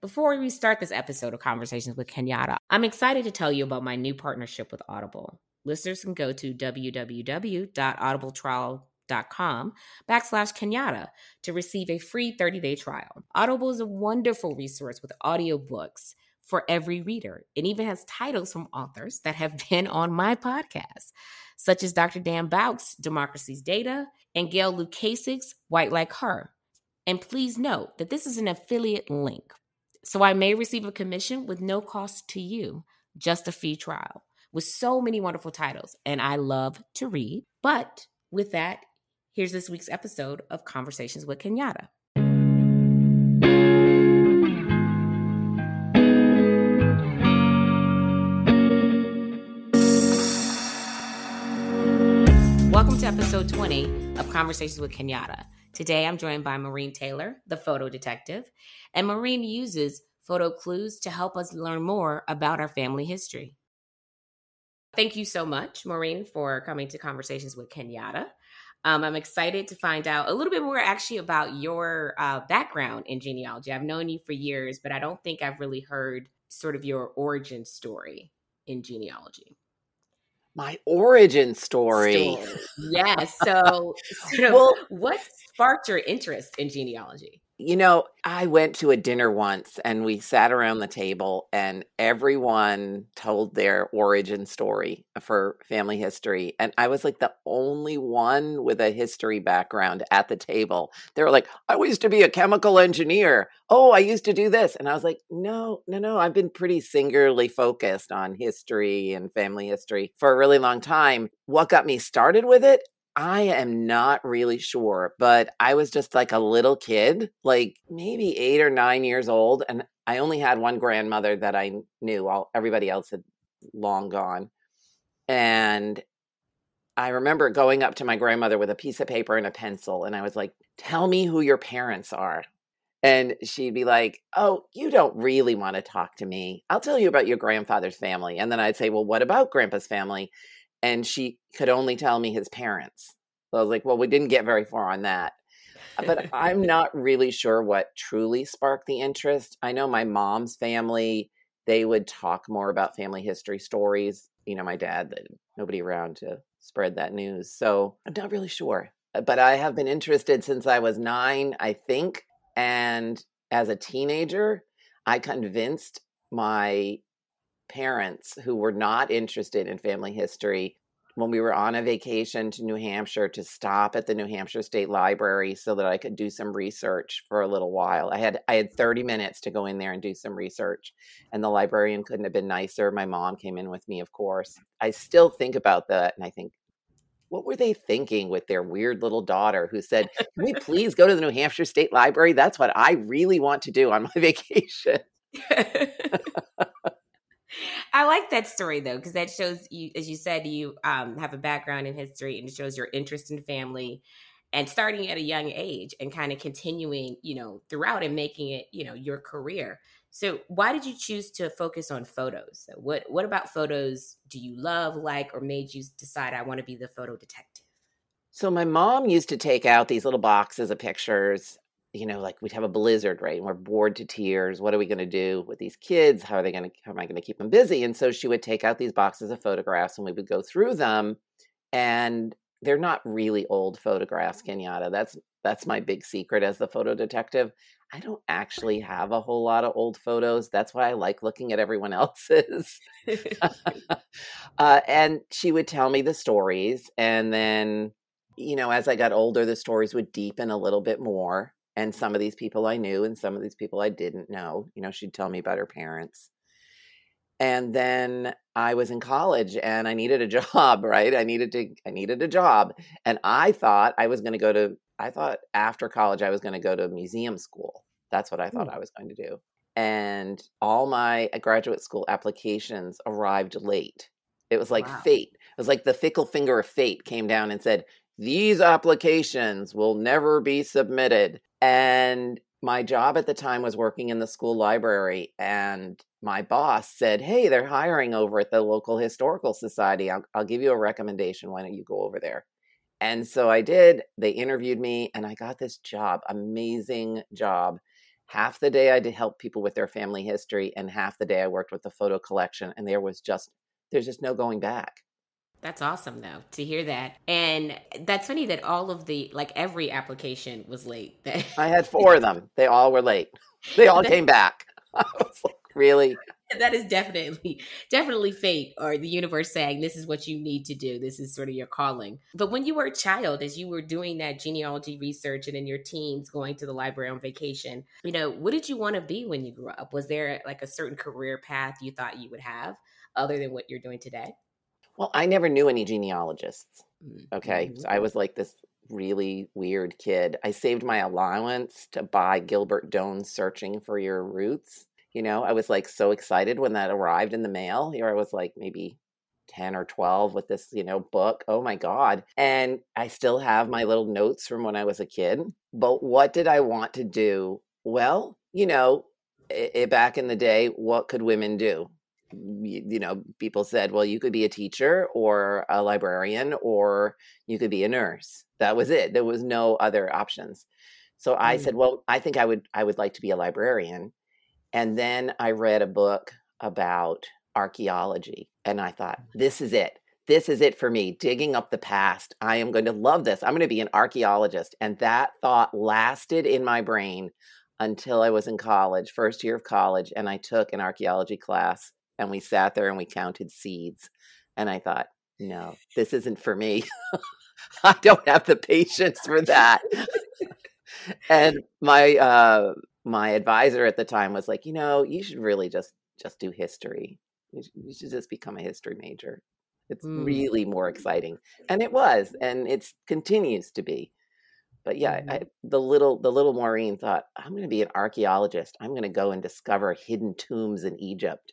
Before we start this episode of Conversations with Kenyatta, I'm excited to tell you about my new partnership with Audible. Listeners can go to www.audibletrial.com backslash Kenyatta to receive a free 30-day trial. Audible is a wonderful resource with audiobooks for every reader. It even has titles from authors that have been on my podcast, such as Dr. Dan Bouk's Democracy's Data and Gail Lukasik's White Like Her. And please note that this is an affiliate link. So I may receive a commission with no cost to you, just a free trial with so many wonderful titles. And I love to read. But with that, here's this week's episode of Conversations with Kenyatta. Welcome to episode 20 of Conversations with Kenyatta. Today, I'm joined by Maureen Taylor, the photo detective, and Maureen uses photo clues to help us learn more about our family history. Thank you so much, Maureen, for coming to Conversations with Kenyatta. Um, I'm excited to find out a little bit more actually about your uh, background in genealogy. I've known you for years, but I don't think I've really heard sort of your origin story in genealogy my origin story. story. Yes. So, of, well, what sparked your interest in genealogy? You know, I went to a dinner once and we sat around the table and everyone told their origin story for family history. And I was like the only one with a history background at the table. They were like, I used to be a chemical engineer. Oh, I used to do this. And I was like, no, no, no. I've been pretty singularly focused on history and family history for a really long time. What got me started with it? I am not really sure, but I was just like a little kid, like maybe eight or nine years old. And I only had one grandmother that I knew. All everybody else had long gone. And I remember going up to my grandmother with a piece of paper and a pencil. And I was like, tell me who your parents are. And she'd be like, Oh, you don't really want to talk to me. I'll tell you about your grandfather's family. And then I'd say, Well, what about grandpa's family? and she could only tell me his parents. So I was like, well, we didn't get very far on that. Uh, but I'm not really sure what truly sparked the interest. I know my mom's family, they would talk more about family history stories. You know, my dad, nobody around to spread that news. So I'm not really sure. Uh, but I have been interested since I was nine, I think. And as a teenager, I convinced my parents who were not interested in family history when we were on a vacation to New Hampshire to stop at the New Hampshire State Library so that I could do some research for a little while. I had I had 30 minutes to go in there and do some research and the librarian couldn't have been nicer. My mom came in with me, of course. I still think about that and I think what were they thinking with their weird little daughter who said, "Can we please go to the New Hampshire State Library? That's what I really want to do on my vacation." I like that story though, because that shows you, as you said, you um, have a background in history and it shows your interest in family and starting at a young age and kind of continuing, you know, throughout and making it, you know, your career. So why did you choose to focus on photos? What what about photos do you love, like, or made you decide I want to be the photo detective? So my mom used to take out these little boxes of pictures you know, like we'd have a blizzard, right? And we're bored to tears. What are we going to do with these kids? How are they going to, how am I going to keep them busy? And so she would take out these boxes of photographs and we would go through them. And they're not really old photographs, Kenyatta. That's, that's my big secret as the photo detective. I don't actually have a whole lot of old photos. That's why I like looking at everyone else's. uh, and she would tell me the stories. And then, you know, as I got older, the stories would deepen a little bit more and some of these people I knew and some of these people I didn't know. You know, she'd tell me about her parents. And then I was in college and I needed a job, right? I needed to I needed a job. And I thought I was going to go to I thought after college I was going to go to museum school. That's what I thought mm. I was going to do. And all my uh, graduate school applications arrived late. It was like wow. fate. It was like the fickle finger of fate came down and said, these applications will never be submitted. And my job at the time was working in the school library. And my boss said, Hey, they're hiring over at the local historical society. I'll, I'll give you a recommendation. Why don't you go over there? And so I did. They interviewed me and I got this job, amazing job. half the day I did help people with their family history, and half the day I worked with the photo collection. And there was just, there's just no going back. That's awesome though to hear that. And that's funny that all of the like every application was late. I had four of them. They all were late. They all came back. I was like, really? that is definitely definitely fate or the universe saying this is what you need to do this is sort of your calling but when you were a child as you were doing that genealogy research and in your teens going to the library on vacation you know what did you want to be when you grew up was there like a certain career path you thought you would have other than what you're doing today well i never knew any genealogists mm, okay mm-hmm. so i was like this really weird kid i saved my allowance to buy gilbert doane's searching for your roots you know, I was like so excited when that arrived in the mail. Here I was like maybe 10 or 12 with this, you know, book. Oh my God. And I still have my little notes from when I was a kid. But what did I want to do? Well, you know, it, it, back in the day, what could women do? You, know, people said, well, you could be a teacher or a librarian or you could be a nurse. That was it. There was no other options. So I mm. said, well, I think I would I would like to be a librarian. And then I read a book about archaeology and I thought, mm-hmm. this is it. This is it for me, digging up the past. I am going to love this. I'm going to be an archaeologist. And that thought lasted in my brain until I was in college, first year of college, and I took an archaeology class and we sat there and we counted seeds. And I thought, no, this isn't for me. I don't have the patience for that. and my uh, my advisor at the time was like, you know, you should really just just do history. You should, you should just become a history major. It's mm. really more exciting, and it was, and it continues to be. But yeah, mm. I, the little the little Maureen thought, I'm going to be an archaeologist. I'm going to go and discover hidden tombs in Egypt.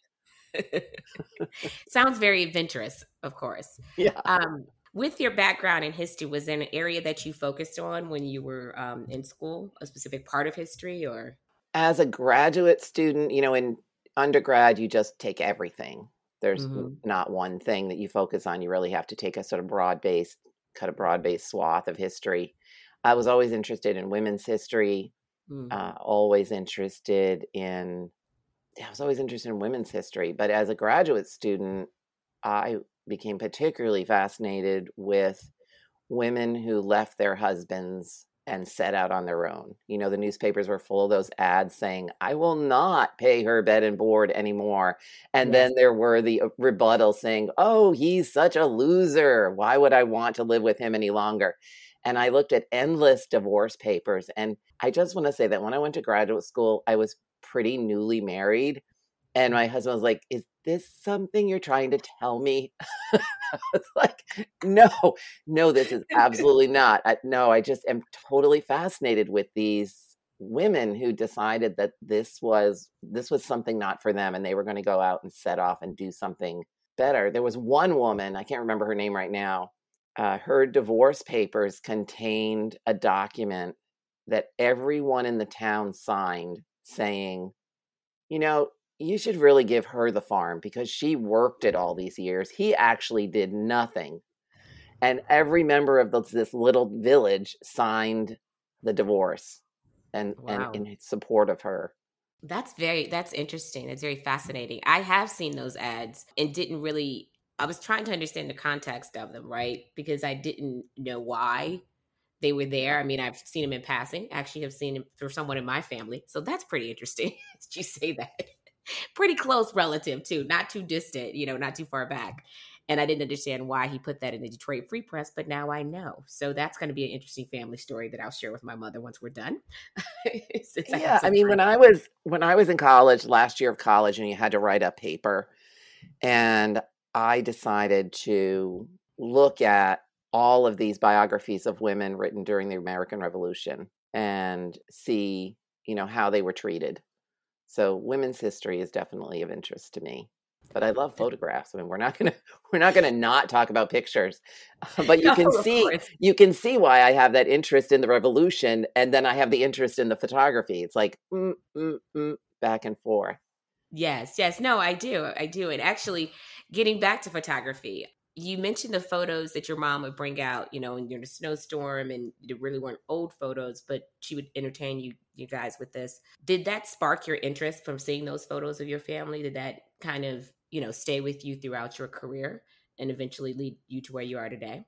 Sounds very adventurous, of course. Yeah. Um, with your background in history, was there an area that you focused on when you were um, in school, a specific part of history, or? As a graduate student, you know, in undergrad, you just take everything. There's mm-hmm. not one thing that you focus on. You really have to take a sort of broad based, cut a broad based swath of history. I was always interested in women's history, mm. uh, always interested in, I was always interested in women's history. But as a graduate student, I became particularly fascinated with women who left their husbands and set out on their own. You know, the newspapers were full of those ads saying, I will not pay her bed and board anymore. And yes. then there were the uh, rebuttals saying, Oh, he's such a loser. Why would I want to live with him any longer? And I looked at endless divorce papers. And I just want to say that when I went to graduate school, I was pretty newly married. And my husband was like, Is this something you're trying to tell me? I was like, No, no, this is absolutely not. I, no, I just am totally fascinated with these women who decided that this was this was something not for them and they were going to go out and set off and do something better there was one woman i can't remember her name right now uh, her divorce papers contained a document that everyone in the town signed saying you know you should really give her the farm because she worked it all these years. He actually did nothing. And every member of this little village signed the divorce and, wow. and in support of her. That's very that's interesting. That's very fascinating. I have seen those ads and didn't really I was trying to understand the context of them, right? Because I didn't know why they were there. I mean, I've seen them in passing. Actually, have seen them through someone in my family. So that's pretty interesting. Did you say that? pretty close relative too, not too distant, you know, not too far back. And I didn't understand why he put that in the Detroit Free Press, but now I know. So that's going to be an interesting family story that I'll share with my mother once we're done. yeah, I, I mean, when I was when I was in college, last year of college, and you had to write a paper, and I decided to look at all of these biographies of women written during the American Revolution and see, you know, how they were treated so women's history is definitely of interest to me. But I love photographs. I mean, we're not gonna we're not gonna not talk about pictures, but you no, can see you can see why I have that interest in the revolution, and then I have the interest in the photography. It's like mm, mm, mm, back and forth. Yes, yes, no, I do, I do, and actually, getting back to photography, you mentioned the photos that your mom would bring out, you know, in your snowstorm, and it really weren't old photos, but she would entertain you, you guys, with this. Did that spark your interest from seeing those photos of your family? Did that kind of, you know, stay with you throughout your career and eventually lead you to where you are today?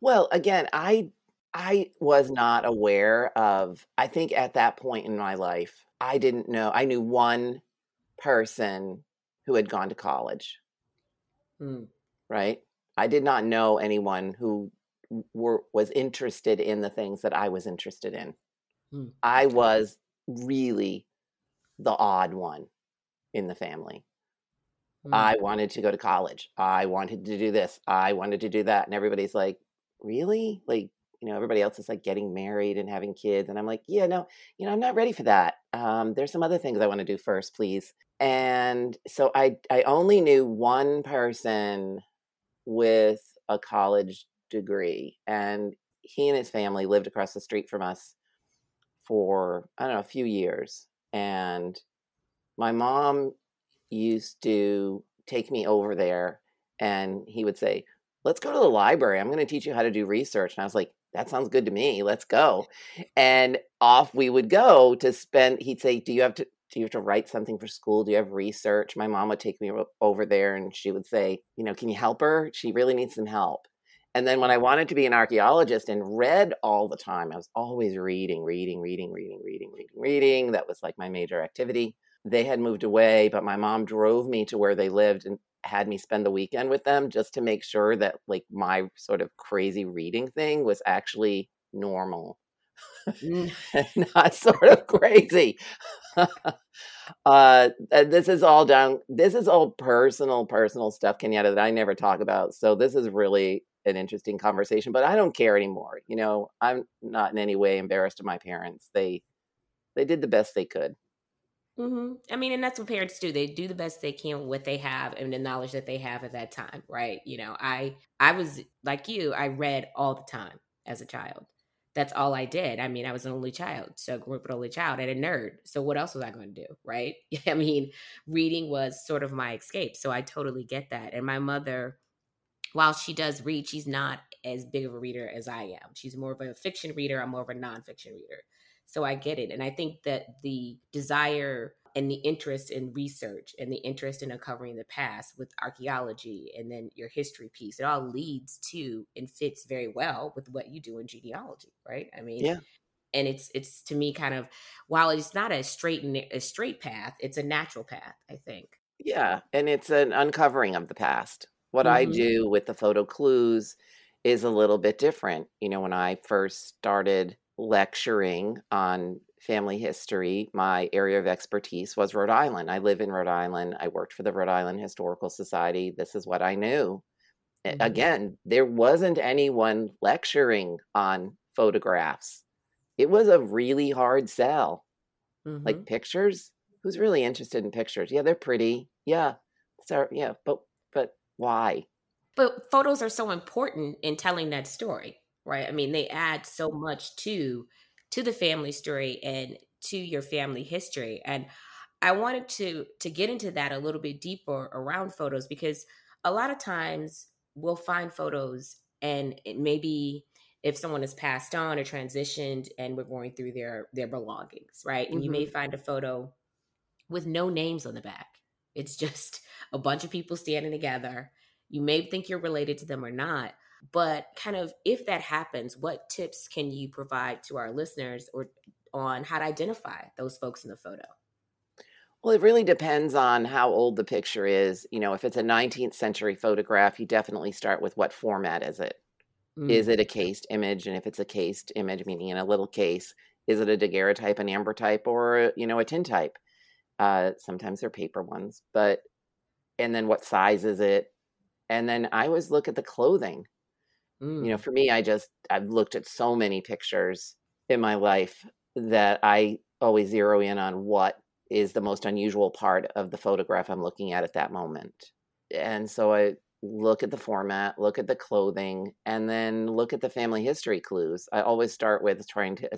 Well, again, I I was not aware of. I think at that point in my life, I didn't know. I knew one person who had gone to college. Mm right? I did not know anyone who were was interested in the things that I was interested in. Hmm. I was really the odd one in the family. Hmm. I wanted to go to college. I wanted to do this. I wanted to do that. And everybody's like, really? Like, you know, everybody else is like getting married and having kids. And I'm like, yeah, no, you know, I'm not ready for that. Um, there's some other things I want to do first, please. And so I, I only knew one person with a college degree. And he and his family lived across the street from us for, I don't know, a few years. And my mom used to take me over there and he would say, Let's go to the library. I'm going to teach you how to do research. And I was like, That sounds good to me. Let's go. And off we would go to spend, he'd say, Do you have to, do you have to write something for school? Do you have research? My mom would take me over there and she would say, you know, can you help her? She really needs some help. And then when I wanted to be an archaeologist and read all the time, I was always reading, reading, reading, reading, reading, reading, reading. That was like my major activity. They had moved away, but my mom drove me to where they lived and had me spend the weekend with them just to make sure that like my sort of crazy reading thing was actually normal. not sort of crazy. uh, this is all down. This is all personal, personal stuff, Kenyatta, that I never talk about. So this is really an interesting conversation. But I don't care anymore. You know, I'm not in any way embarrassed of my parents. They they did the best they could. Mm-hmm. I mean, and that's what parents do. They do the best they can with what they have and the knowledge that they have at that time, right? You know, I I was like you. I read all the time as a child that's all I did. I mean, I was an only child, so grew up an only child and a nerd. So what else was I going to do, right? I mean, reading was sort of my escape. So I totally get that. And my mother, while she does read, she's not as big of a reader as I am. She's more of a fiction reader. I'm more of a nonfiction reader. So I get it. And I think that the desire and the interest in research and the interest in uncovering the past with archaeology and then your history piece it all leads to and fits very well with what you do in genealogy right? I mean yeah. and it's it's to me kind of while it's not a straight a straight path it's a natural path i think. Yeah and it's an uncovering of the past. What mm-hmm. i do with the photo clues is a little bit different. You know when i first started lecturing on family history, my area of expertise was Rhode Island. I live in Rhode Island. I worked for the Rhode Island Historical Society. This is what I knew. Mm-hmm. Again, there wasn't anyone lecturing on photographs. It was a really hard sell. Mm-hmm. Like pictures, who's really interested in pictures? Yeah, they're pretty. Yeah. So yeah, but but why? But photos are so important in telling that story, right? I mean, they add so much to to the family story and to your family history. And I wanted to to get into that a little bit deeper around photos because a lot of times we'll find photos and maybe if someone has passed on or transitioned and we're going through their their belongings, right? And mm-hmm. you may mm-hmm. find a photo with no names on the back. It's just a bunch of people standing together. You may think you're related to them or not, but kind of if that happens, what tips can you provide to our listeners or on how to identify those folks in the photo? Well, it really depends on how old the picture is. You know, if it's a 19th century photograph, you definitely start with what format is it? Mm. Is it a cased image? And if it's a cased image, meaning in a little case, is it a daguerreotype, an ambrotype, or you know, a tintype? Uh, sometimes they're paper ones, but and then what size is it? And then I always look at the clothing. Mm. You know, for me, I just I've looked at so many pictures in my life that I always zero in on what is the most unusual part of the photograph I'm looking at at that moment. And so I look at the format, look at the clothing, and then look at the family history clues. I always start with trying to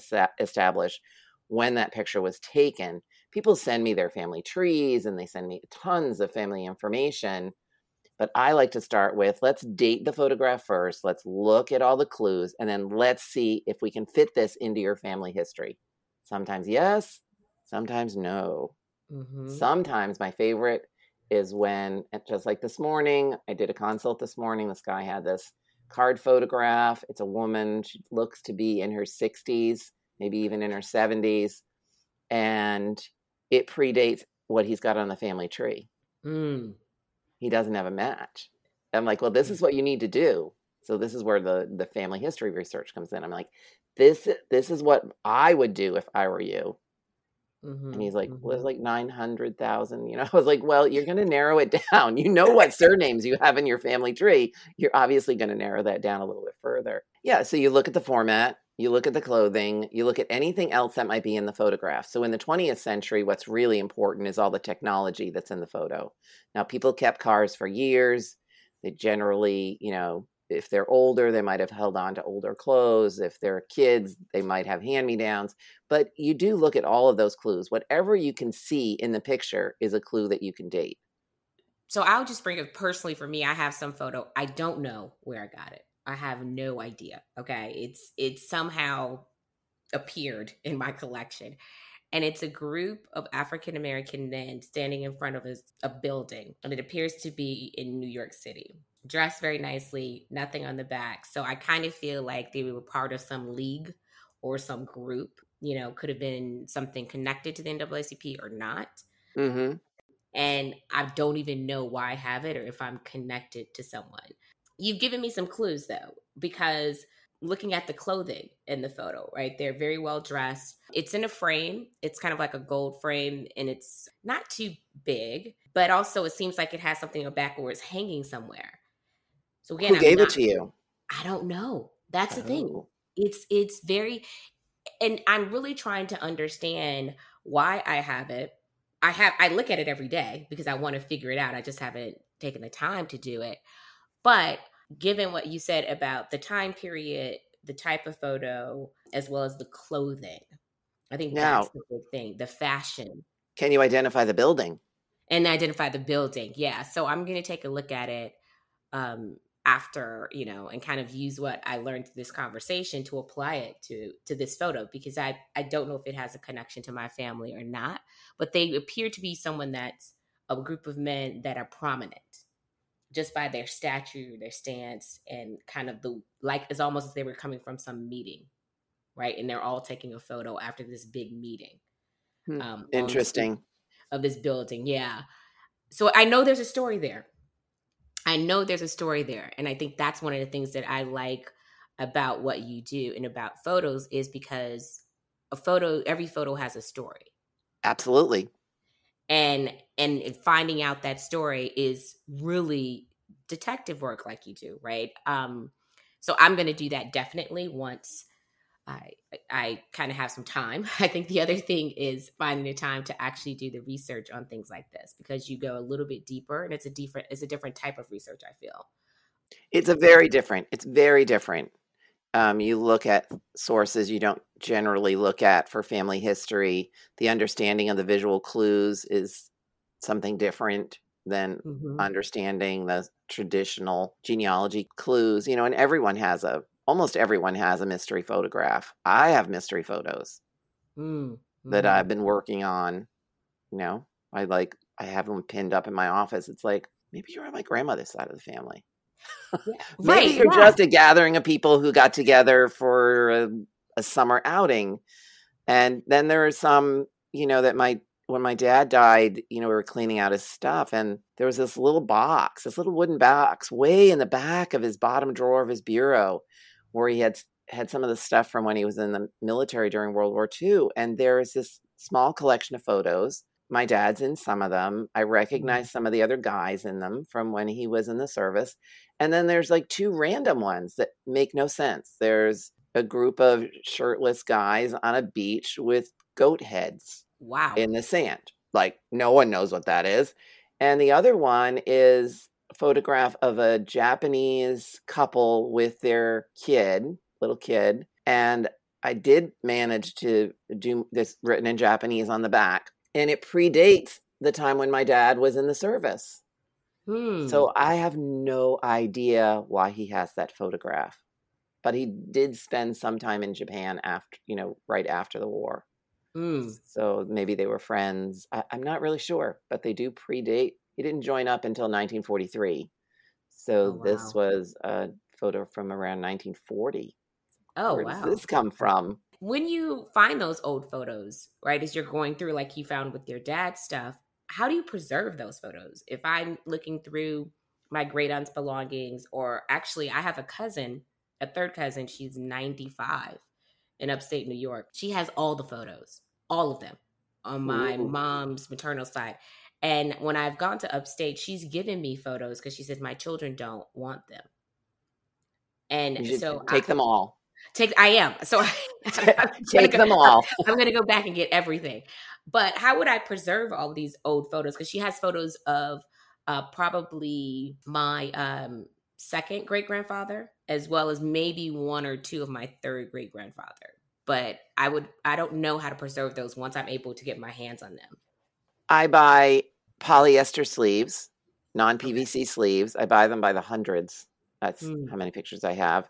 establish when that picture was taken. People send me their family trees and they send me tons of family information. But I like to start with let's date the photograph first. Let's look at all the clues and then let's see if we can fit this into your family history. Sometimes yes, sometimes no. Mm-hmm. Sometimes my favorite is when, just like this morning, I did a consult this morning. This guy had this card photograph. It's a woman. She looks to be in her 60s, maybe even in her 70s. And it predates what he's got on the family tree. Mm. He doesn't have a match. I'm like, well, this is what you need to do. So this is where the the family history research comes in. I'm like, this this is what I would do if I were you. Mm-hmm, and he's like, mm-hmm. well, it's like 900,000. You know, I was like, well, you're going to narrow it down. You know what surnames you have in your family tree. You're obviously going to narrow that down a little bit further. Yeah. So you look at the format, you look at the clothing, you look at anything else that might be in the photograph. So in the 20th century, what's really important is all the technology that's in the photo. Now, people kept cars for years. They generally, you know, if they're older, they might have held on to older clothes. If they're kids, they might have hand me downs. But you do look at all of those clues. Whatever you can see in the picture is a clue that you can date. So I'll just bring it personally for me. I have some photo. I don't know where I got it. I have no idea. Okay. It's it somehow appeared in my collection. And it's a group of African American men standing in front of a, a building. And it appears to be in New York City dressed very nicely, nothing on the back. So I kind of feel like they were part of some league or some group. You know, could have been something connected to the NAACP or not. Mm-hmm. And I don't even know why I have it or if I'm connected to someone. You've given me some clues though, because looking at the clothing in the photo, right? They're very well dressed. It's in a frame. It's kind of like a gold frame and it's not too big, but also it seems like it has something in the back where it's hanging somewhere. So again, who gave not, it to you? I don't know. That's the thing. Oh. It's it's very, and I'm really trying to understand why I have it. I have I look at it every day because I want to figure it out. I just haven't taken the time to do it. But given what you said about the time period, the type of photo, as well as the clothing, I think now, that's the big thing. The fashion. Can you identify the building? And identify the building, yeah. So I'm going to take a look at it um, after you know and kind of use what i learned through this conversation to apply it to to this photo because i i don't know if it has a connection to my family or not but they appear to be someone that's a group of men that are prominent just by their stature their stance and kind of the like it's almost as they were coming from some meeting right and they're all taking a photo after this big meeting hmm. um, interesting of this building yeah so i know there's a story there I know there's a story there. And I think that's one of the things that I like about what you do and about photos is because a photo, every photo has a story. Absolutely. And and finding out that story is really detective work like you do, right? Um so I'm going to do that definitely once I I kind of have some time. I think the other thing is finding the time to actually do the research on things like this because you go a little bit deeper and it's a different it's a different type of research. I feel it's a very different. It's very different. Um, you look at sources you don't generally look at for family history. The understanding of the visual clues is something different than mm-hmm. understanding the traditional genealogy clues. You know, and everyone has a almost everyone has a mystery photograph. I have mystery photos mm, that. I've been working on. You know, I like I have them pinned up in my office. It's like maybe you're on my grandmother's side of the family. Yeah. maybe right, you're yeah. just a gathering of people who got together for a, a summer outing. And then there are some, you know, that might when my dad died, you know, we were cleaning out his stuff and there was this little box, this little wooden box way in the back of his bottom drawer of his bureau where he had had some of the stuff from when he was in the military during World War II. And there's this small collection of photos. My dad's in some of them. I mm-hmm. recognize some of the other guys in them from when he was in the service. And then there's like two random ones that make no sense. There's a group of shirtless guys on a beach with goat heads. Wow. In the sand. Like no one knows what that is. And the other one is photograph of a Japanese couple with their kid, little kid. And I did manage to do this written in Japanese on the back. And it predates the time when my dad was in the service. Hmm. So I have no idea why he has that photograph. But he did spend some time in Japan after, you know, right after the war. Hmm. So maybe they were friends. I, I'm not really sure, but they do predate. He didn't join up until 1943. So Oh, this was a photo from around 1940. Oh, Where wow. does this come from? When you find those old photos, right, as you're going through, like you found with your dad's stuff, how do you preserve those photos? If I'm looking through my great aunt's belongings, or actually, I have a cousin, a third cousin, she's 95 in upstate New York. She has all the photos, all of them on my Ooh. mom's maternal side. And when I've gone to upstate, she's given me photos because she says my children don't want them. And so take I, them all. Take I am. So Take them all. I'm gonna go back and get everything. But how would I preserve all these old photos? Because she has photos of uh, probably my um, second great grandfather, as well as maybe one or two of my third great grandfather. But I would I don't know how to preserve those once I'm able to get my hands on them. I buy polyester sleeves, non PVC sleeves. I buy them by the hundreds. That's Hmm. how many pictures I have.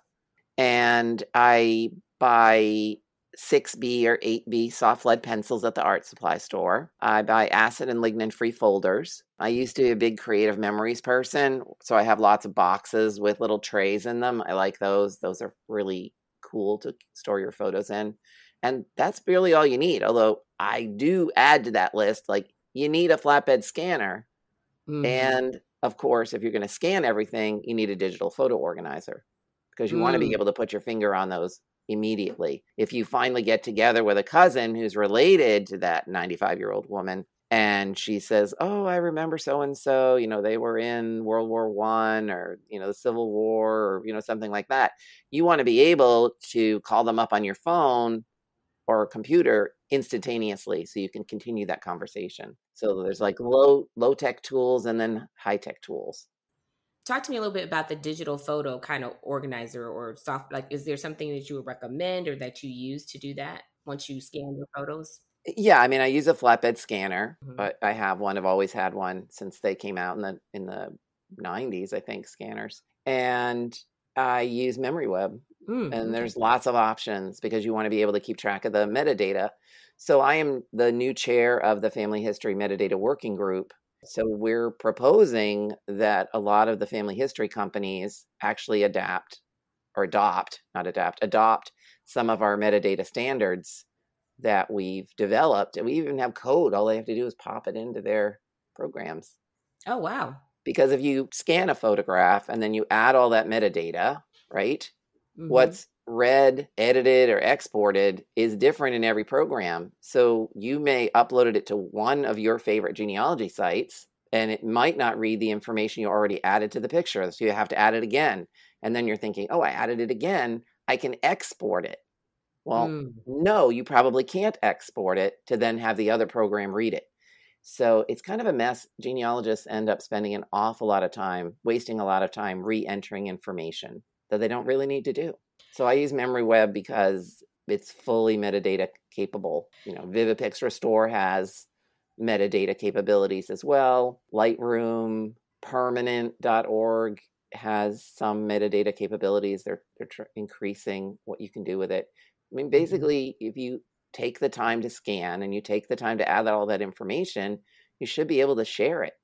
And I buy 6B or 8B soft lead pencils at the art supply store. I buy acid and lignin free folders. I used to be a big creative memories person, so I have lots of boxes with little trays in them. I like those. Those are really cool to store your photos in. And that's really all you need. Although I do add to that list, like you need a flatbed scanner. Mhm. And of course, if you're going to scan everything, you need a digital photo organizer because you want to be Mm. able to put your finger on those immediately. If you finally get together with a cousin who's related to that 95 year old woman and she says, Oh, I remember so and so, you know, they were in World War One or, you know, the Civil War or, you know, something like that. You want to be able to call them up on your phone or computer instantaneously so you can continue that conversation. So there's like low low tech tools and then high tech tools. Talk to me a little bit about the digital photo kind of organizer or soft. Like, is there something that you would recommend or that you use to do that once you scan your photos? Yeah, I mean I use a flatbed scanner, Mhm. but I have one. I've always had one since they came out in the in the 90s, I think, scanners. And I use MemoryWeb Mm, and there's lots of options because you want to be able to keep track of the metadata. So I am the new chair of the Family History Metadata Working Group. So we're proposing that a lot of the family history companies actually adapt or adopt, not adapt, adopt some of our metadata standards that we've developed. And we even have code. All they have to do is pop it into their programs. Oh wow. Because if you scan a photograph and then you add all that metadata, right? Mhm. what's read, edited, or exported is different in every program. So you may uploaded it to one of your favorite genealogy sites, and it might not read the information you already added to the picture. So you have to add it again. And then you're thinking, oh, I added it again. I can export it. Well, Mm. no, you probably can't export it to then have the other program read it. So it's kind of a mess. Genealogists end up spending an awful lot of time, wasting a lot of time re entering information that they don't really need to do. So I use MemoryWeb because it's fully metadata capable. You know, Vivipix Restore has metadata capabilities as well. Lightroom, permanent.org has some metadata capabilities. They're, they're tr- increasing what you can do with it. I mean, mm-hmm. basically, if you take the time to scan and you take the time to add all that information, you should be able to share it.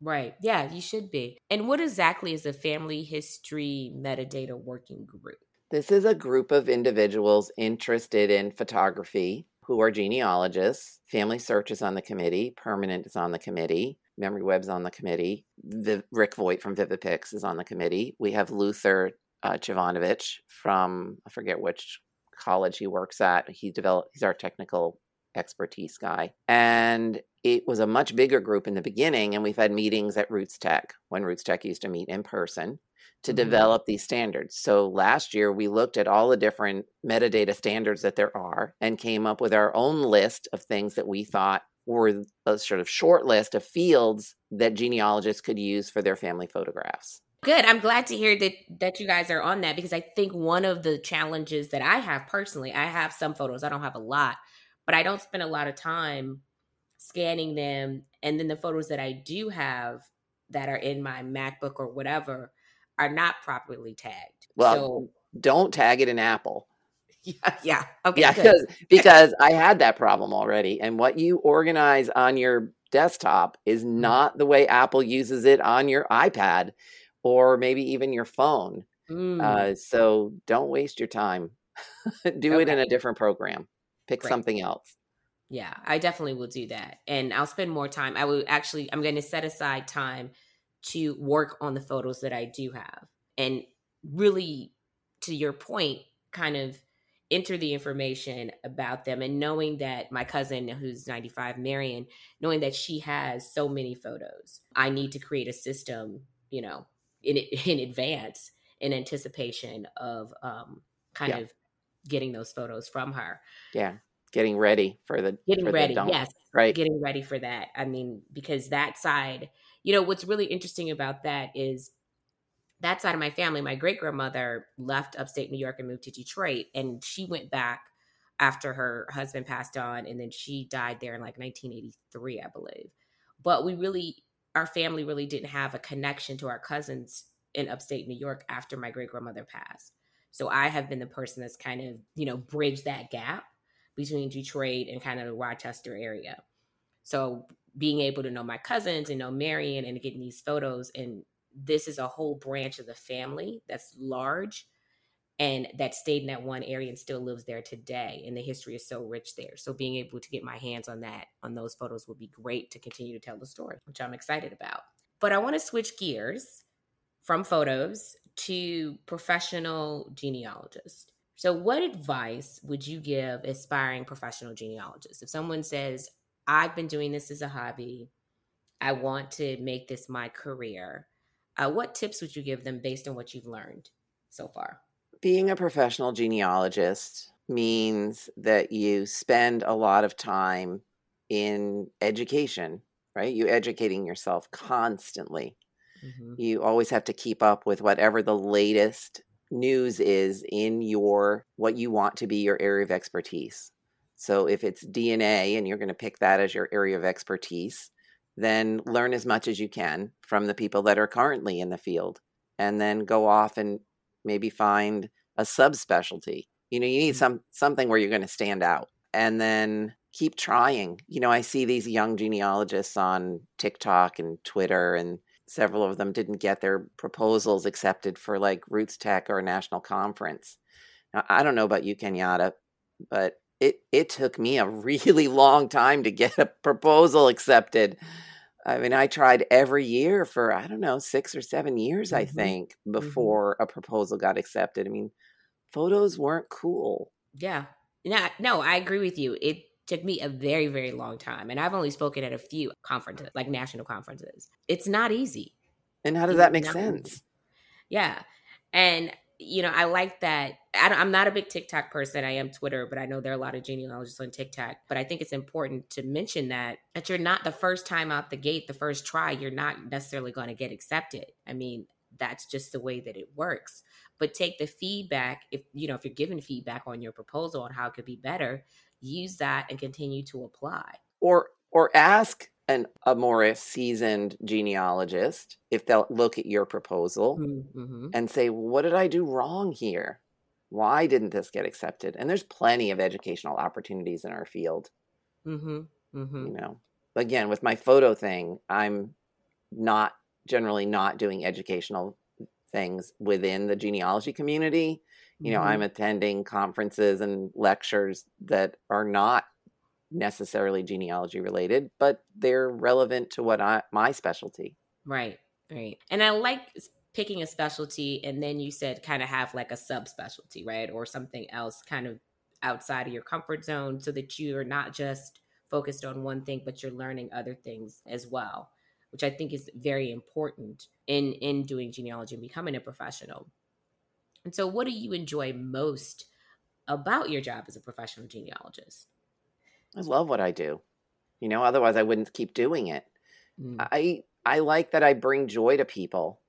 Right. Yeah, you should be. And what exactly is the Family History Metadata Working Group? This is a group of individuals interested in photography who are genealogists. FamilySearch is on the committee, Permanent is on the committee, Memory MemoryWeb's on the committee, Viv- Rick Voigt from Vivipix is on the committee. We have Luther uh, Jovanovich from, I forget which college he works at. He developed, he's our technical expertise guy. And it was a much bigger group in the beginning, and we've had meetings at RootsTech when RootsTech used to meet in person to Mhm. develop these standards. So last year we looked at all the different metadata standards that there are and came up with our own list of things that we thought were a sort of short list of fields that genealogists could use for their family photographs. Good. I'm glad to hear that that you guys are on that because I think one of the challenges that I have personally, I have some photos, I don't have a lot, but I don't spend a lot of time scanning them and then the photos that I do have that are in my MacBook or whatever are not properly tagged. Well, so, don't tag it in Apple. Yeah, yeah. Okay. Yeah, because because I had that problem already. And what you organize on your desktop is Mm-hmm. not the way Apple uses it on your iPad or maybe even your phone. Mm, Uh, so don't waste your time. Do it in a different program. Pick Great. something else. yeah, I definitely will do that. And I'll spend more time. I will actually, I'm going to set aside time to work on the photos that I do have. And really, to your point, kind of enter the information about them and knowing that my cousin who's 95 marion knowing that she has so many photos i need to create a system you know in in advance in anticipation of um kind Yeah. of getting those photos from her Yeah. Getting ready for the getting for the ready dump, yes Right. getting ready for that i mean because that side you know what's really interesting about that is that side of my family my great grandmother left upstate new york and moved to detroit and she went back after her husband passed on and then she died there in like 1983 i believe but we really our family really didn't have a connection to our cousins in upstate new york after my great grandmother passed so i have been the person that's kind of you know bridged that gap between detroit and kind of the rochester area. So being able to know my cousins and know marion and getting these photos and this is a whole branch of the family that's large and that stayed in that one area and still lives there today and the history is so rich there. So being able to get my hands on that on those photos would be great to continue to tell the story which i'm excited about. But i want to switch gears from photos to professional genealogists. so what advice would you give aspiring professional genealogists if someone says i've been doing this as a hobby i want to make this my career uh, what tips would you give them based on what you've learned so far Being a professional genealogist means that you spend a lot of time in education, right? You educating yourself constantly. Mhm. You always have to keep up with whatever the latest news is in your what you want to be your area of expertise. So if it's DNA and you're going to pick that as your area of expertise, then learn as much as you can from the people that are currently in the field and then go off and maybe find a subspecialty. You know, you need Mhm. some something where you're going to stand out and then keep trying. You know, I see these young genealogists on TikTok and Twitter and several of them didn't get their proposals accepted for like RootsTech or a national conference. Now, I don't know about you, Kenyatta, but it it took me a really long time to get a proposal accepted. I mean, I tried every year for I don't know six or seven years, I Mhm. think, before a proposal got accepted. I mean, photos weren't cool. Yeah. No, no, I agree with you. It took me a very, very long time. And I've only spoken at a few conferences, like national conferences. It's not easy. And how does that make sense? easy. Yeah. And, you know, I like that. I don't, I'm not a big TikTok person. I am Twitter, but I know there are a lot of genealogists on TikTok. But I think it's important to mention that, that you're not the first time out the gate, the first try, you're not necessarily going to get accepted. I mean, that's just the way that it works. But take the feedback. If, you know, if you're given feedback on your proposal on how it could be better, use that and continue to apply. or or ask an a more seasoned genealogist if they'll look at your proposal Mm-hmm. and say what did i do wrong here why didn't this get accepted and there's plenty of educational opportunities in our field Mm-hmm. Mm-hmm. you know again with my photo thing i'm not generally not doing educational things within the genealogy community you know Mm-hmm. i'm attending conferences and lectures that are not necessarily genealogy related but they're relevant to what I, my specialty Right, right. And I like picking a specialty and then you said kind of have like a subspecialty, right? Or something else kind of outside of your comfort zone so that you are not just focused on one thing but you're learning other things as well, which I think is very important in in doing genealogy and becoming a professional. And so what do you enjoy most about your job as a professional genealogist? i love what i do. You know otherwise i wouldn't keep doing it. Mm, i i like that i bring joy to people.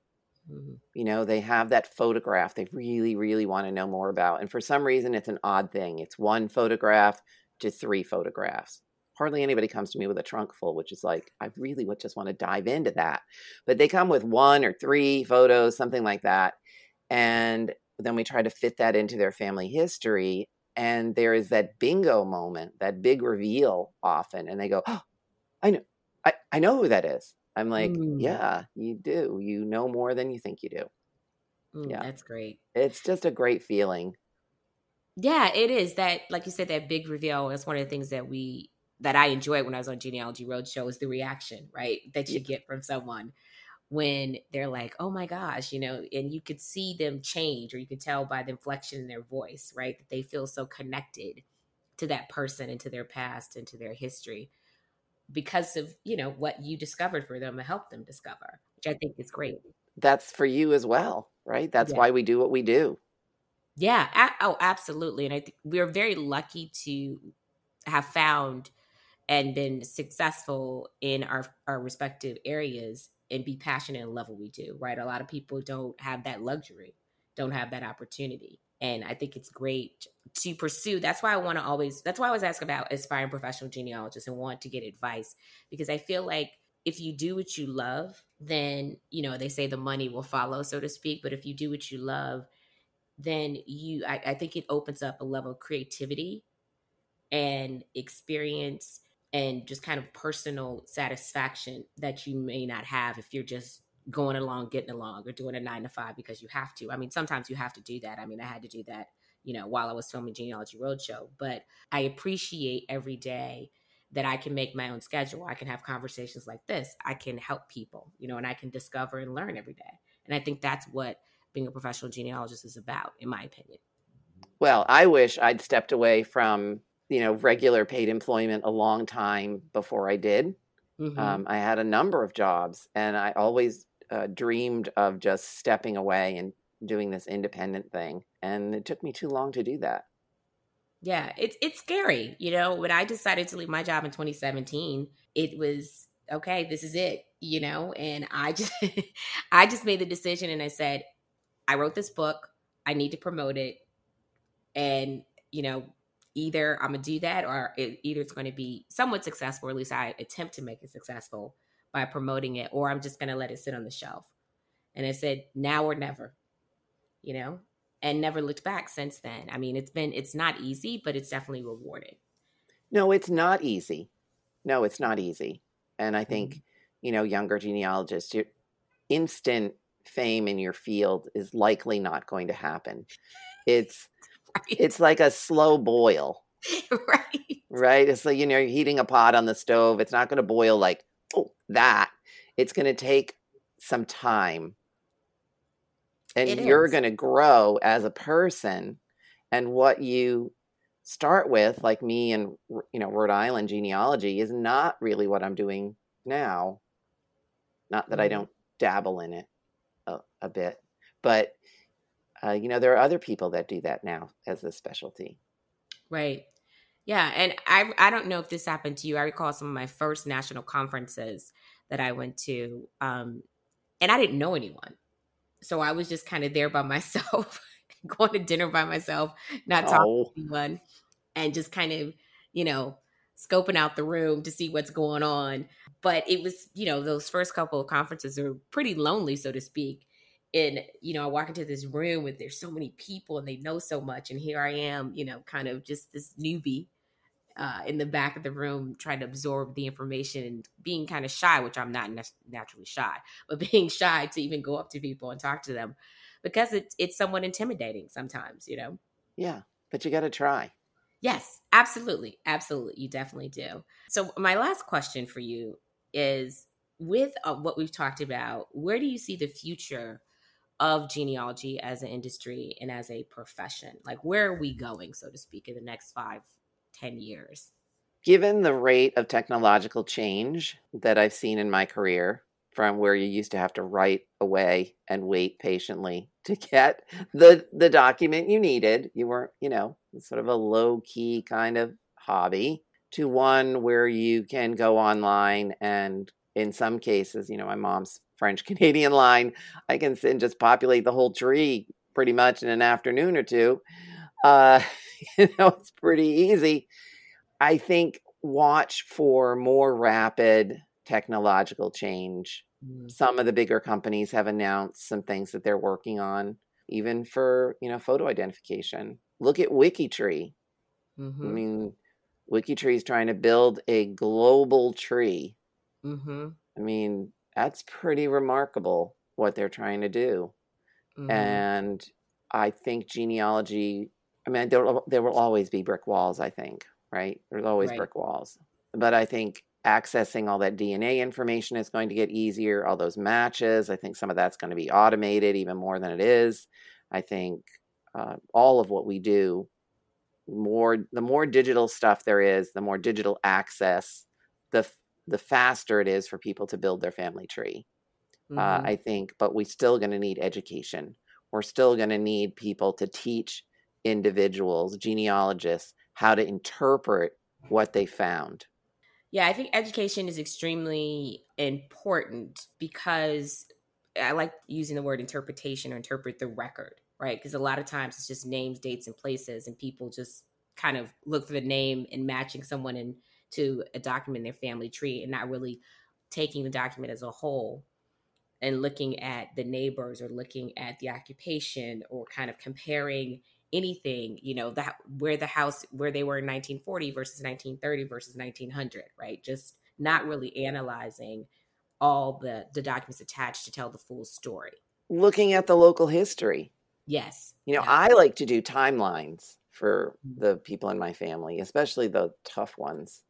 Mhm, you know they have that photograph they really really want to know more about and for some reason it's an odd thing. It's one photograph to three photographs hardly anybody comes to me with a trunk full, which is like, I really would just want to dive into that. But they come with one or three photos, something like that. And then we try to fit that into their family history. And there is that bingo moment, that big reveal often. And they go, Oh, I know, I, I know who that is. I'm like, mm. Yeah, you do. You know more than you think you do. Mm, yeah. That's great. It's just a great feeling. Yeah, it is that, like you said, that big reveal is one of the things that we that I enjoyed when I was on Genealogy Roadshow is the reaction, right, that you get from someone when they're like, "Oh my gosh," you know, and you could see them change, or you could tell by the inflection in their voice, right, that they feel so connected to that person and to their past and to their history because of you know what you discovered for them and helped them discover, which I think is great. That's for you as well, right? That's yeah. why we do what we do. Yeah. A- oh, absolutely. And I think we're very lucky to have found and been successful in our our respective areas and be passionate and love what we do. Right. A lot of people don't have that luxury, don't have that opportunity. And I think it's great to pursue. That's why I want to always, that's why I always ask about aspiring professional genealogists and want to get advice because I feel like if you do what you love, then, you know, they say the money will follow, so to speak. But if you do what you love, then you I, I think it opens up a level of creativity and experience and just kind of personal satisfaction that you may not have if you're just going along, getting along, or doing a nine to five because you have to. I mean, sometimes you have to do that. I mean, I had to do that, you know, while I was filming Genealogy Roadshow, but I appreciate every day that I can make my own schedule. I can have conversations like this. I can help people, you know, and I can discover and learn every day. And I think that's what being a professional genealogist is about, in my opinion. Well, I wish I'd stepped away from you know regular paid employment a long time before I did. Mm-hmm. Um, I had a number of jobs, and I always uh, dreamed of just stepping away and doing this independent thing, and it took me too long to do that. Yeah, it's it's scary. You know, when I decided to leave my job in 2017, it was okay. This is it. You know, and I just I just made the decision, and I said, I wrote this book. I need to promote it. And, you know, either I'm going to do that or it, either it's going to be somewhat successful, or at least I attempt to make it successful by promoting it, or I'm just going to let it sit on the shelf. And I said, now or never, you know, and never looked back since then. I mean, it's been, it's not easy, but it's definitely rewarding. No, it's not easy. No, it's not easy. And I think, mm-hmm. you know, younger genealogists, your instant fame in your field is likely not going to happen. It's right. it's like a slow boil. right. Right? It's like you know, you're heating a pot on the stove. It's not going to boil like oh, that. It's going to take some time. And it you're going to grow as a person and what you start with like me and you know Rhode Island genealogy is not really what I'm doing now. Not that mm-hmm. I don't dabble in it a, a bit. But uh, you know, there are other people that do that now as a specialty. Right. Yeah, and I I don't know if this happened to you. I recall some of my first national conferences that I went to, um, and I didn't know anyone, so I was just kind of there by myself, going to dinner by myself, not talking oh. to anyone, and just kind of you know scoping out the room to see what's going on. But it was, you know, those first couple of conferences are pretty lonely, so to speak. And, you know, I walk into this room with there's so many people and they know so much. And here I am, you know, kind of just this newbie uh, in the back of the room trying to absorb the information and being kind of shy, which I'm not naturally shy, but being shy to even go up to people and talk to them because it's it's somewhat intimidating sometimes, you know. Yeah, but you got to try. Yes, absolutely. Absolutely. You definitely do. So, my last question for you is with uh, what we've talked about, where do you see the future of genealogy as an industry and as a profession? Like, where are we going, so to speak, in the next five, ten years? Given the rate of technological change that I've seen in my career, from where you used to have to write away and wait patiently to get the the document you needed. You weren't, you know, sort of a low key kind of hobby to one where you can go online and in some cases, you know, my mom's French Canadian line, I can sit and just populate the whole tree pretty much in an afternoon or two. Uh, you know, it's pretty easy. I think watch for more rapid technological change. Mm. Some of the bigger companies have announced some things that they're working on, even for, you know, photo identification. Look at WikiTree. I Mm-hmm. mean, WikiTree is trying to build a global tree. Mm-hmm. I mean, that's pretty remarkable what they're trying to do. Mm-hmm. And I think genealogy, I mean, there, will- there will always be brick walls, I think, right? There's always Right. brick walls. But I think accessing all that DNA information is going to get easier, all those matches. I think some of that's going to be automated even more than it is. I think uh, all of what we do, more the more digital stuff there is, the more digital access, the the faster it is for people to build their family tree uh, Mhm. I think, but we're still going to need education. We're still going to need people to teach individuals, genealogists, how to interpret what they found. Yeah, I think education is extremely important because I like using the word interpretation or interpret the record, right? Because a lot of times it's just names, dates, and places, and people just kind of look for the name and matching someone into a document in their family tree and not really taking the document as a whole and looking at the neighbors or looking at the occupation or kind of comparing anything you know that where the house where they were in 1940 versus 1930 versus 1900 right just not really analyzing all the the documents attached to tell the full story Looking at the local history. yes You know, Yeah. I like to do timelines for Mhm. the people in my family, especially the tough ones.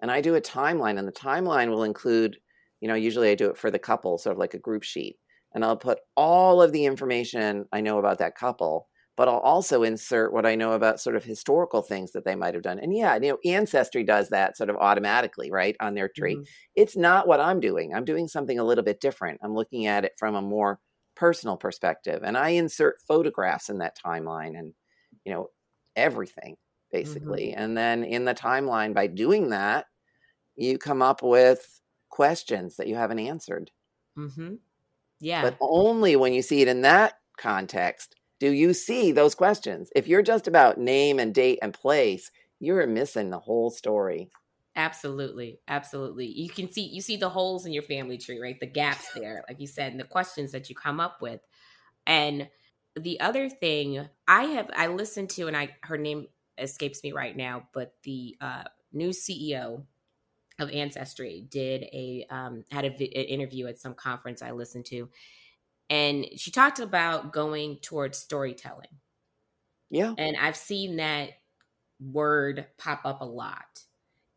And I do a timeline, and the timeline will include, you know, usually I do it for the couple, sort of like a group sheet. And I'll put all of the information I know about that couple, but I'll also insert what I know about sort of historical things that they might have done. And yeah, you know, Ancestry does that sort of automatically, right, on their tree. Mhm. It's not what I'm doing. I'm doing something a little bit different. I'm looking at it from a more personal perspective. And I insert photographs in that timeline and, you know, everything basically. And then in the timeline, by doing that, you come up with questions that you haven't answered. mm-hmm. yeah But only when you see it in that context do you see those questions. If you're just about name and date and place, you're missing the whole story. Absolutely, absolutely. You can see you see the holes in your family tree, right? The gaps there, like you said, and the questions that you come up with. And the other thing I have I listened to, and I her name escapes me right now, but the uh, new CEO of Ancestry did a um, had a, an interview at some conference I listened to, and she talked about going towards storytelling. Yeah. And I've seen that word pop up a lot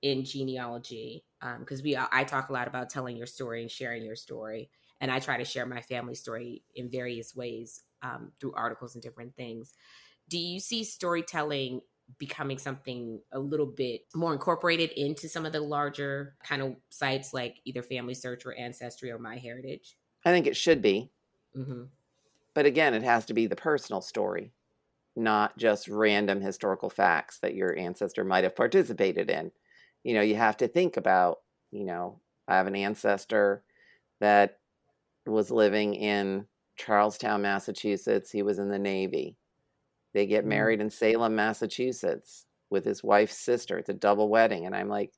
in genealogy because we I talk a lot about telling your story and sharing your story, and I try to share my family story in various ways um, through articles and different things. Do you see storytelling becoming something a little bit more incorporated into some of the larger kind of sites like either FamilySearch or Ancestry or MyHeritage? I think it should be. hmm But again, it has to be the personal story, not just random historical facts that your ancestor might have participated in. You know, you have to think about, you know, I have an ancestor that was living in Charlestown, Massachusetts. He was in the Navy. They get Mm. married in Salem, Massachusetts with his wife's sister. It's a double wedding. And I'm like,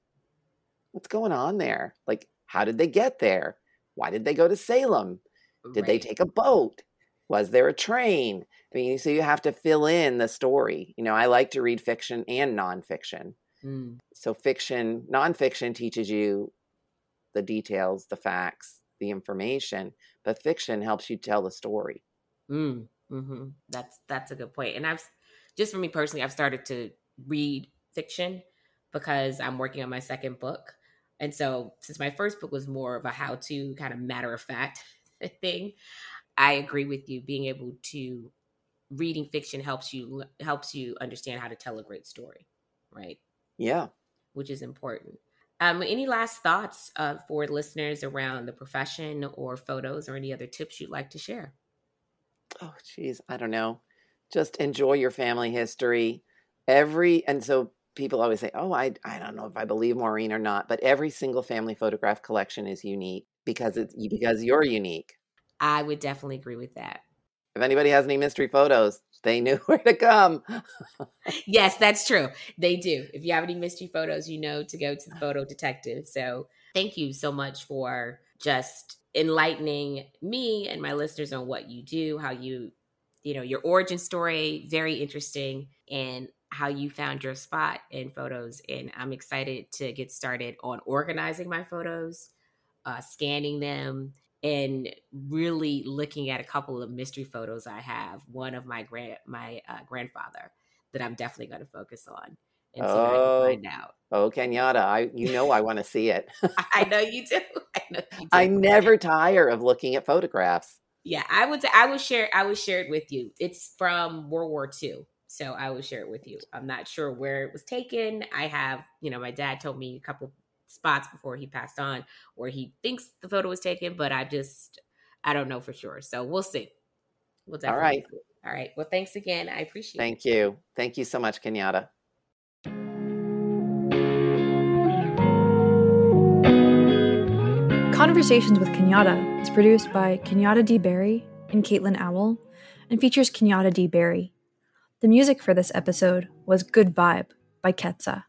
what's going on there? Like, how did they get there? Why did they go to Salem? Did they take a boat? Was there a train? I mean, so you have to fill in the story. You know, I like to read fiction and nonfiction. Mm. So, fiction, nonfiction teaches you the details, the facts, the information, but fiction helps you tell the story. Mm, hmm That's that's a good point. And I've just for me personally, I've started to read fiction because I'm working on my second book. And so since my first book was more of a how to kind of matter of fact thing, I agree with you. Being able to reading fiction helps you helps you understand how to tell a great story, right? Yeah. Which is important. Um, any last thoughts uh, for listeners around the profession or photos or any other tips you'd like to share? Oh, geez. I don't know. Just enjoy your family history. Every, and so people always say, oh, I, I don't know if I believe Maureen or not, but every single family photograph collection is unique because it's because you're unique. I would definitely agree with that. If anybody has any mystery photos, they knew where to come. yes, that's true. They do. If you have any mystery photos, you know to go to the photo detective. So thank you so much for just enlightening me and my listeners on what you do, how you, you know, your origin story, very interesting, and how you found your spot in photos. And I'm excited to get started on organizing my photos, uh, scanning them, and really looking at a couple of mystery photos I have. One of my grand my uh, grandfather that I'm definitely going to focus on and oh, I find out. Oh, Kenyatta, I you know I want to see it. I know you do. I know you do. I never tire of looking at photographs. Yeah, I would. I would share. I would share it with you. It's from World War II, so I will share it with you. I'm not sure where it was taken. I have, you know, my dad told me a couple spots before he passed on where he thinks the photo was taken, but I just I don't know for sure. So we'll see. We'll definitely All right. See. All right. Well, thanks again. I appreciate Thank it. Thank you. Thank you so much, Kenyatta. Conversations with Kenyatta is produced by Kenyatta D. Berry and Caitlin Owl and features Kenyatta D. Berry. The music for this episode was Good Vibe by Ketsa.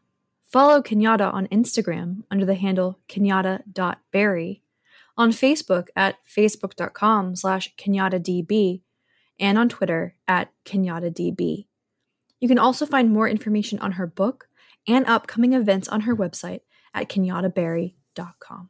Follow Kenyatta on Instagram under the handle kenyatta.berry, on Facebook at facebook.com slash kenyattadb, and on Twitter at kenyattadb. You can also find more information on her book and upcoming events on her website at kenyattaberry.com.